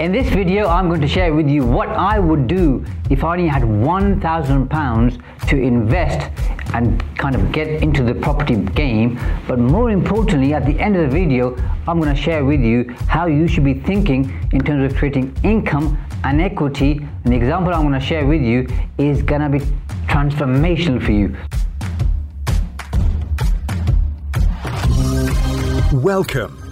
In this video, I'm going to share with you what I would do if I only had £1,000 to invest and kind of get into the property game. But more importantly, at the end of the video, I'm going to share with you how you should be thinking in terms of creating income and equity. And the example I'm going to share with you is going to be transformational for you. Welcome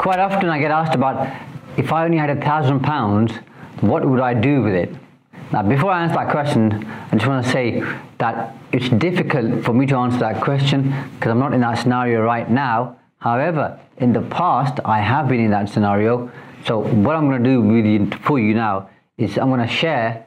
Quite often I get asked about if I only had a thousand pounds, what would I do with it? Now, before I answer that question, I just want to say that it's difficult for me to answer that question because I'm not in that scenario right now. However, in the past, I have been in that scenario. So, what I'm going to do for you now is I'm going to share,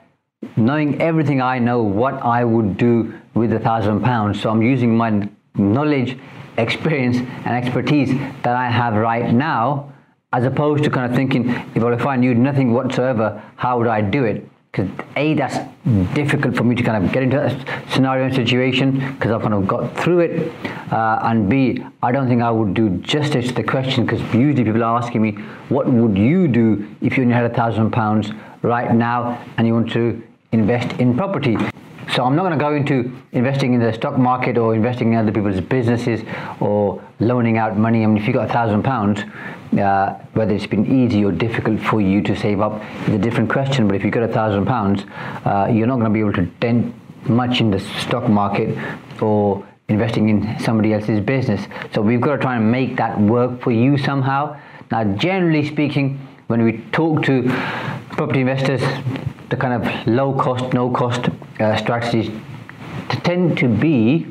knowing everything I know, what I would do with a thousand pounds. So, I'm using my knowledge experience and expertise that I have right now, as opposed to kind of thinking, if, well, if I knew nothing whatsoever, how would I do it? Because A, that's difficult for me to kind of get into that scenario and situation because I've kind of got through it. Uh, and B, I don't think I would do justice to the question because usually people are asking me, what would you do if you only had a thousand pounds right now and you want to invest in property? So I'm not going to go into investing in the stock market or investing in other people's businesses or loaning out money. I mean, if you've got a thousand pounds, uh, whether it's been easy or difficult for you to save up is a different question. But if you've got a thousand pounds, uh, you're not going to be able to dent much in the stock market or investing in somebody else's business. So we've got to try and make that work for you somehow. Now, generally speaking, when we talk to property investors, the kind of low cost, no cost strategies tend to be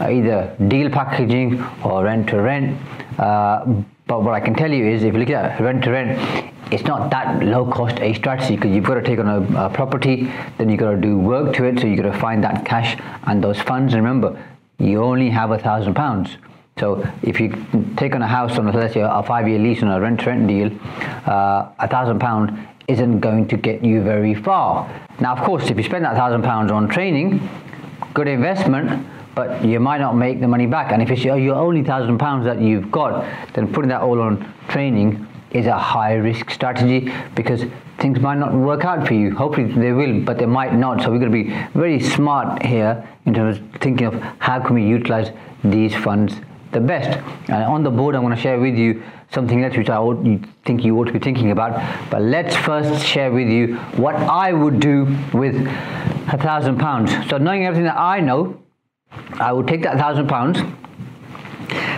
uh, either deal packaging or rent to rent. Uh, but what I can tell you is if you look at rent to rent, it's not that low cost a strategy because you've got to take on a, a, property, then you've got to do work to it, so you've got to find that cash and those funds. And remember, you only have a thousand pounds. So if you take on a house on, let's say, a five-year lease on a rent-to-rent deal, uh, a thousand pound isn't going to get you very far. Now, of course, if you spend that thousand pounds on training, good investment, but you might not make the money back. And if it's your only thousand pounds that you've got, then putting that all on training is a high risk strategy because things might not work out for you. Hopefully they will, but they might not. So we're going to be very smart here in terms of thinking of how can we utilize these funds the best. And on the board, I'm going to share with you something else which I ought, you think you ought to be thinking about. But let's first share with you what I would do with a thousand pounds. So knowing everything that I know, I would take that thousand pounds,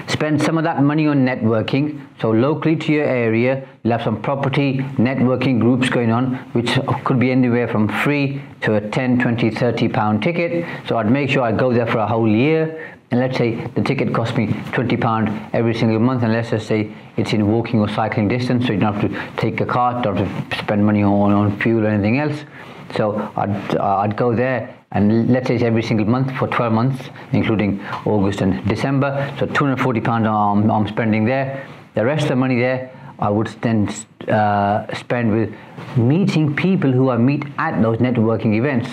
spend some of that money on networking. So locally to your area, you'll have some property networking groups going on, which could be anywhere from free to a 10, 20, 30 pound ticket. So I'd make sure I go there for a whole year. And let's say the ticket costs me 20 pound every single month and let's just say it's in walking or cycling distance so you don't have to take a car don't have to spend money on, on fuel or anything else. So I'd, uh, I'd go there and let's say every single month for 12 months including August and December. So 240 pounds I'm, I'm spending there. The rest of the money there I would then uh, spend with meeting people who I meet at those networking events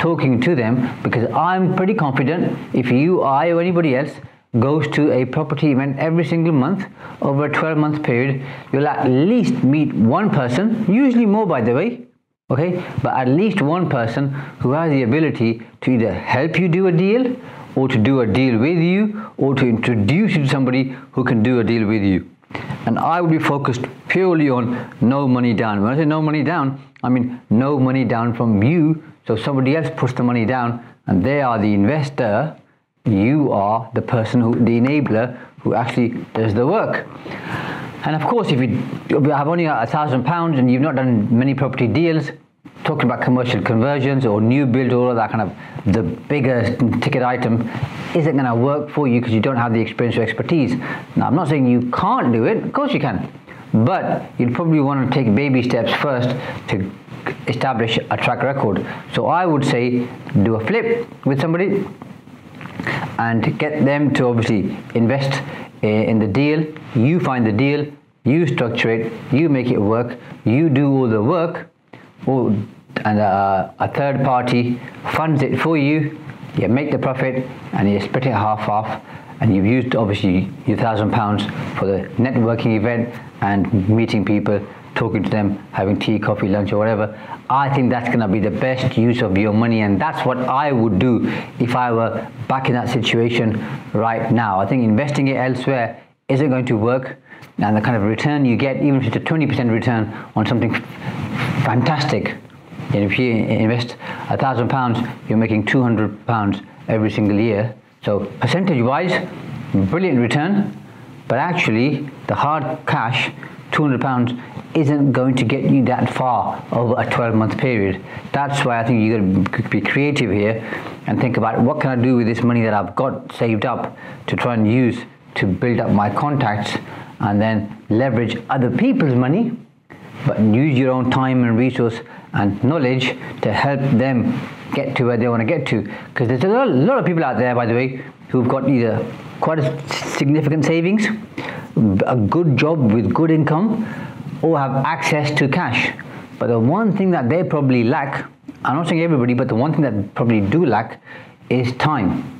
talking to them because I'm pretty confident if you, I, or anybody else goes to a property event every single month over a 12 month period, you'll at least meet one person, usually more by the way, okay, but at least one person who has the ability to either help you do a deal or to do a deal with you or to introduce you to somebody who can do a deal with you. And I would be focused purely on no money down. When I say no money down, I mean no money down from you so somebody else puts the money down and they are the investor. You are the person who, the enabler who actually does the work. And of course, if you have only a thousand pounds and you've not done many property deals, talking about commercial conversions or new build, all of that kind of the bigger ticket item isn't going to work for you because you don't have the experience or expertise. Now, I'm not saying you can't do it. Of course you can. but you'd probably want to take baby steps first to establish a track record. So I would say do a flip with somebody and get them to obviously invest eh, in the deal. You find the deal, you structure it, you make it work, you do all the work, and uh, a third party funds it for you. You make the profit and you split it half half and you've used obviously your thousand pounds for the networking event and meeting people, talking to them, having tea, coffee, lunch, or whatever. I think that's going to be the best use of your money, and that's what I would do if I were back in that situation right now. I think investing it elsewhere isn't going to work, and the kind of return you get, even if it's a 20% return on something fantastic, and if you invest a thousand pounds, you're making 200 pounds every single year. So percentage wise, brilliant return, but actually the hard cash, 200 pounds, isn't going to get you that far over a 12 month period. That's why I think you got to be creative here and think about what can I do with this money that I've got saved up to try and use to build up my contacts and then leverage other people's money, but use your own time and resource and knowledge to help them get to where they want to get to. Because there's a lot, of people out there, by the way, who've got either quite a significant savings, a good job with good income, or have access to cash. But the one thing that they probably lack, I'm not saying everybody, but the one thing that probably do lack is time.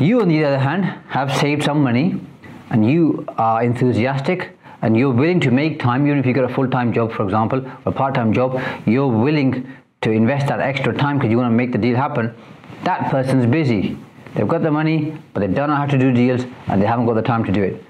You, on the other hand, have saved some money and you are enthusiastic and you're willing to make time, even if you've got a full time job, for example, or a part time job, you're willing to invest that extra time because you want to make the deal happen, that person's busy. They've got the money, but they don't know how to do deals and they haven't got the time to do it.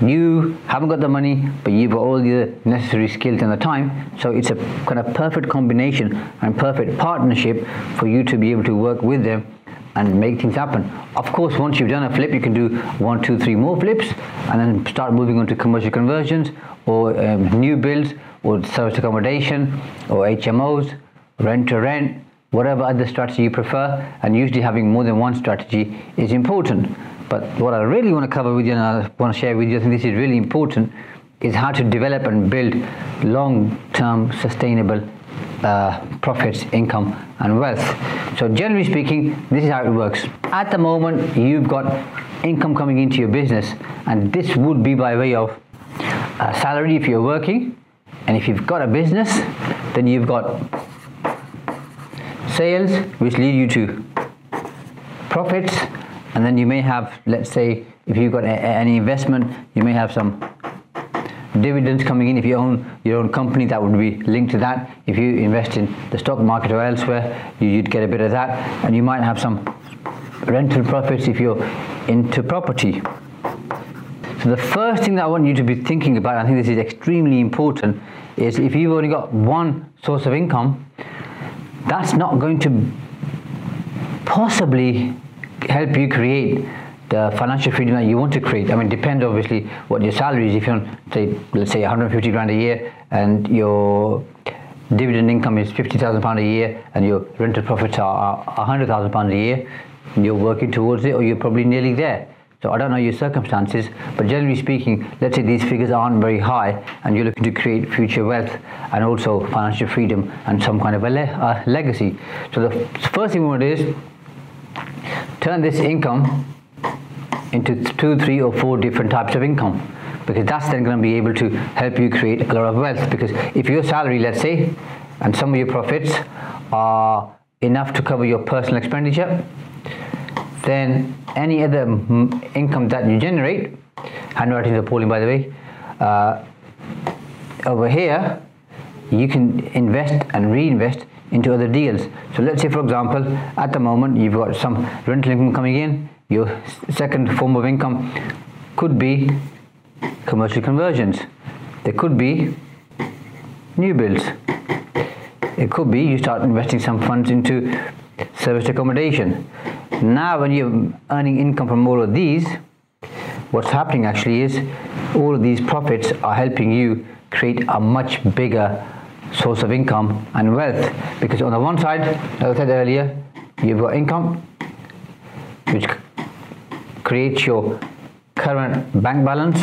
You haven't got the money, but you've got all the necessary skills and the time. So it's a kind of perfect combination and perfect partnership for you to be able to work with them and make things happen. Of course, once you've done a flip, you can do one, two, three more flips and then start moving on to commercial conversions or um, new builds or service accommodation or HMOs rent to rent, whatever other strategy you prefer, and usually having more than one strategy is important. But what I really want to cover with you and I want to share with you, I think this is really important, is how to develop and build long-term sustainable uh, profits, income, and wealth. So generally speaking, this is how it works. At the moment, you've got income coming into your business, and this would be by way of salary if you're working, and if you've got a business, then you've got sales which lead you to profits and then you may have let's say if you've got a, any investment you may have some dividends coming in. If you own your own company that would be linked to that. If you invest in the stock market or elsewhere you'd get a bit of that. And you might have some rental profits if you're into property. So the first thing that I want you to be thinking about I think this is extremely important is if you've only got one source of income that's not going to possibly help you create the financial freedom that you want to create. I mean, depends obviously what your salary is. If you're say, let's say 150 grand a year, and your dividend income is 50,000 pound a year, and your rental profits are 100,000 pounds a year, you're working towards it, or you're probably nearly there. So I don't know your circumstances, but generally speaking, let's say these figures aren't very high and you're looking to create future wealth and also financial freedom and some kind of a le legacy. So the first thing we want to do is turn this income into two, three or four different types of income because that's then going to be able to help you create a lot of wealth because if your salary, let's say, and some of your profits are enough to cover your personal expenditure, then any other income that you generate, handwriting is appalling by the way, uh, over here, you can invest and reinvest into other deals. So let's say for example, at the moment you've got some rental income coming in, your second form of income could be commercial conversions. There could be new builds. It could be you start investing some funds into service accommodation. Now when you're earning income from all of these, what's happening actually is all of these profits are helping you create a much bigger source of income and wealth. Because on the one side, as I said earlier, you've got income, which creates your current bank balance.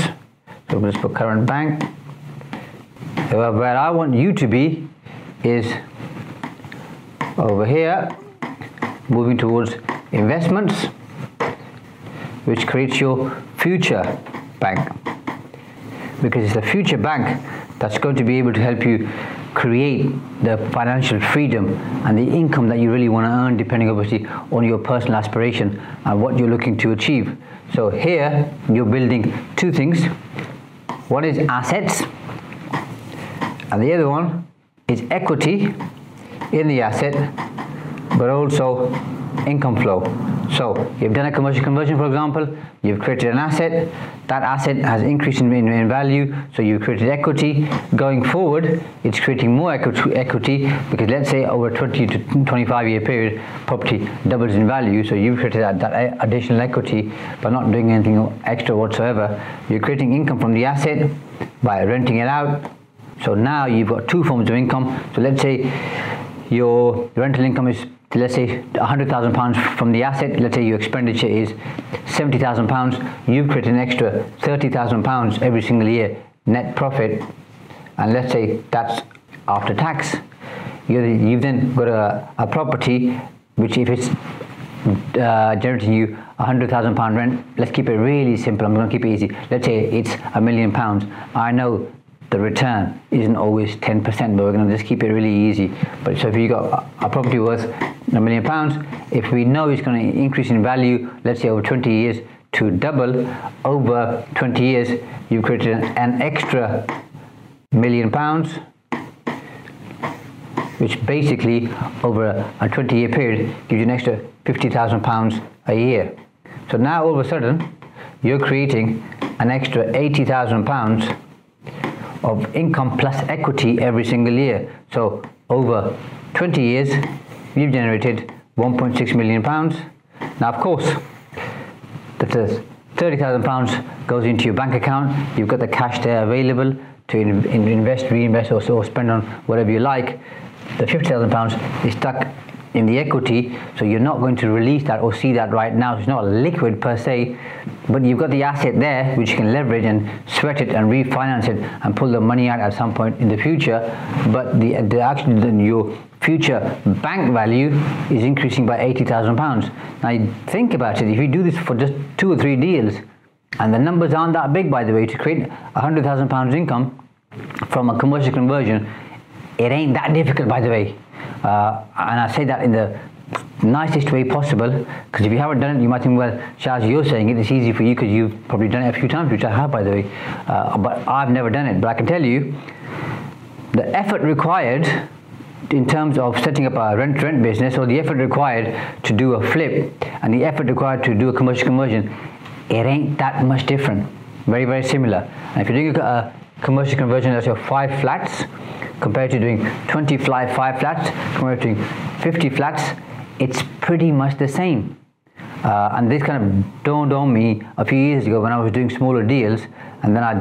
So let's put current bank, where I want you to be is over here, moving towards investments, which creates your future bank. Because it's the future bank that's going to be able to help you create the financial freedom and the income that you really want to earn depending obviously on your personal aspiration and what you're looking to achieve. So here you're building two things. One is assets and the other one is equity in the asset but also income flow. So you've done a commercial conversion, for example, you've created an asset, that asset has increased in, in, value, so you've created equity. Going forward, it's creating more equity, equity because let's say over a 20 to 25 year period, property doubles in value, so you've created that, that additional equity by not doing anything extra whatsoever. You're creating income from the asset by renting it out. So now you've got two forms of income. So let's say your rental income is let's say 100,000 pounds from the asset, let's say your expenditure is 70,000 pounds, you've created an extra 30,000 pounds every single year net profit, and let's say that's after tax. you have then got a, a, property which, if it's uh, generating you 100,000 pound rent, let's keep it really simple. I'm going to keep it easy. Let's say it's a million pounds. I know the return isn't always 10%, but we're going to just keep it really easy. But so if you got a property worth a million pounds, if we know it's going to increase in value, let's say over 20 years to double, over 20 years, you've created an extra million pounds, which basically over a 20 year period gives you an extra 50,000 pounds a year. So now all of a sudden, you're creating an extra 80,000 pounds of income plus equity every single year. So over 20 years, we've generated 1.6 million pounds. Now, of course, the 30,000 pounds goes into your bank account. You've got the cash there available to invest, reinvest, or, or spend on whatever you like. The 50,000 pounds is stuck in the equity, so you're not going to release that or see that right now. It's not liquid per se, but you've got the asset there which you can leverage and sweat it and refinance it and pull the money out at some point in the future. But the, the actually your future bank value is increasing by eighty thousand pounds. Now think about it. If you do this for just two or three deals, and the numbers aren't that big, by the way, to create hundred thousand pounds income from a commercial conversion, it ain't that difficult, by the way. Uh, and I say that in the nicest way possible because if you haven't done it you might think well Shaz you're saying it it's easy for you because you've probably done it a few times which I have by the way. Uh, but I've never done it. But I can tell you the effort required in terms of setting up a rent rent business or the effort required to do a flip and the effort required to do a commercial conversion it ain't that much different. Very very similar. And if you're doing a, commercial conversion that's your five flats compared to doing 20 fly five flats compared to doing 50 flats it's pretty much the same. Uh, and this kind of dawned on me a few years ago when I was doing smaller deals and then I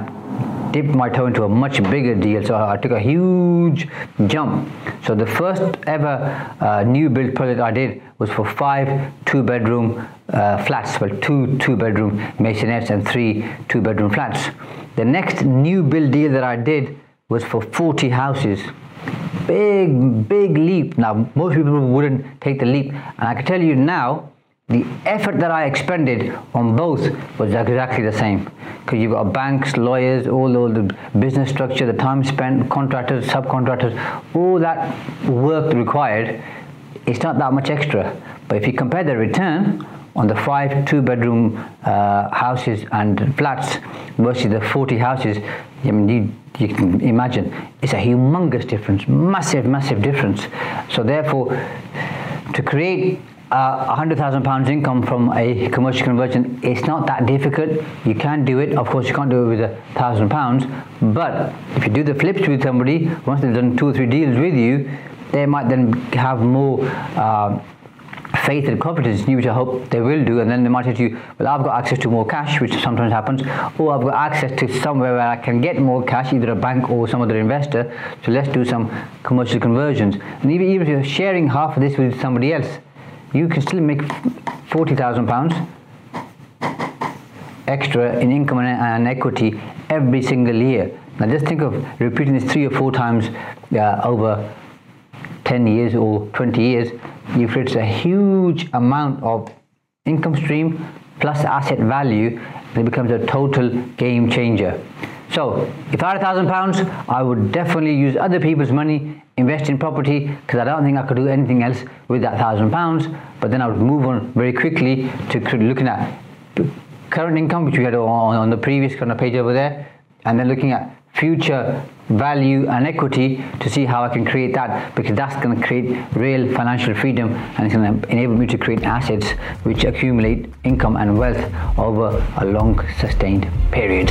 dipped my toe into a much bigger deal so I took a huge jump. So the first ever uh, new build project I did was for five two bedroom uh, flats well two two bedroom maisonettes and three two bedroom flats. The next new build deal that I did was for 40 houses. Big, big leap. Now, most people wouldn't take the leap. And I can tell you now, the effort that I expended on both was exactly the same. Because you've got banks, lawyers, all, all the business structure, the time spent, contractors, subcontractors, all that work required, it's not that much extra. But if you compare the return on the five two bedroom uh, houses and flats versus the 40 houses, I mean, you, you can imagine it's a humongous difference, massive, massive difference. So, therefore, to create thousand pounds income from a commercial conversion, it's not that difficult. You can do it. Of course, you can't do it with a thousand pounds. But if you do the flips with somebody, once they've done two or three deals with you, they might then have more. Uh, faith and confidence in you, which I hope they will do, and then they might say to you, Well, I've got access to more cash, which sometimes happens, or I've got access to somewhere where I can get more cash, either a bank or some other investor, so let's do some commercial conversions. And even, even if you're sharing half of this with somebody else, you can still make £40,000 extra in income and equity every single year. Now just think of repeating this three or four times uh, over 10 years or 20 years, you've created a huge amount of income stream plus asset value, it becomes a total game changer. So, if I had a thousand pounds, I would definitely use other people's money, invest in property, because I don't think I could do anything else with that thousand pounds. But then I would move on very quickly to looking at current income, which we had on, on the previous kind of page over there, and then looking at future value and equity to see how I can create that because that's going to create real financial freedom and it's going to enable me to create assets which accumulate income and wealth over a long sustained period.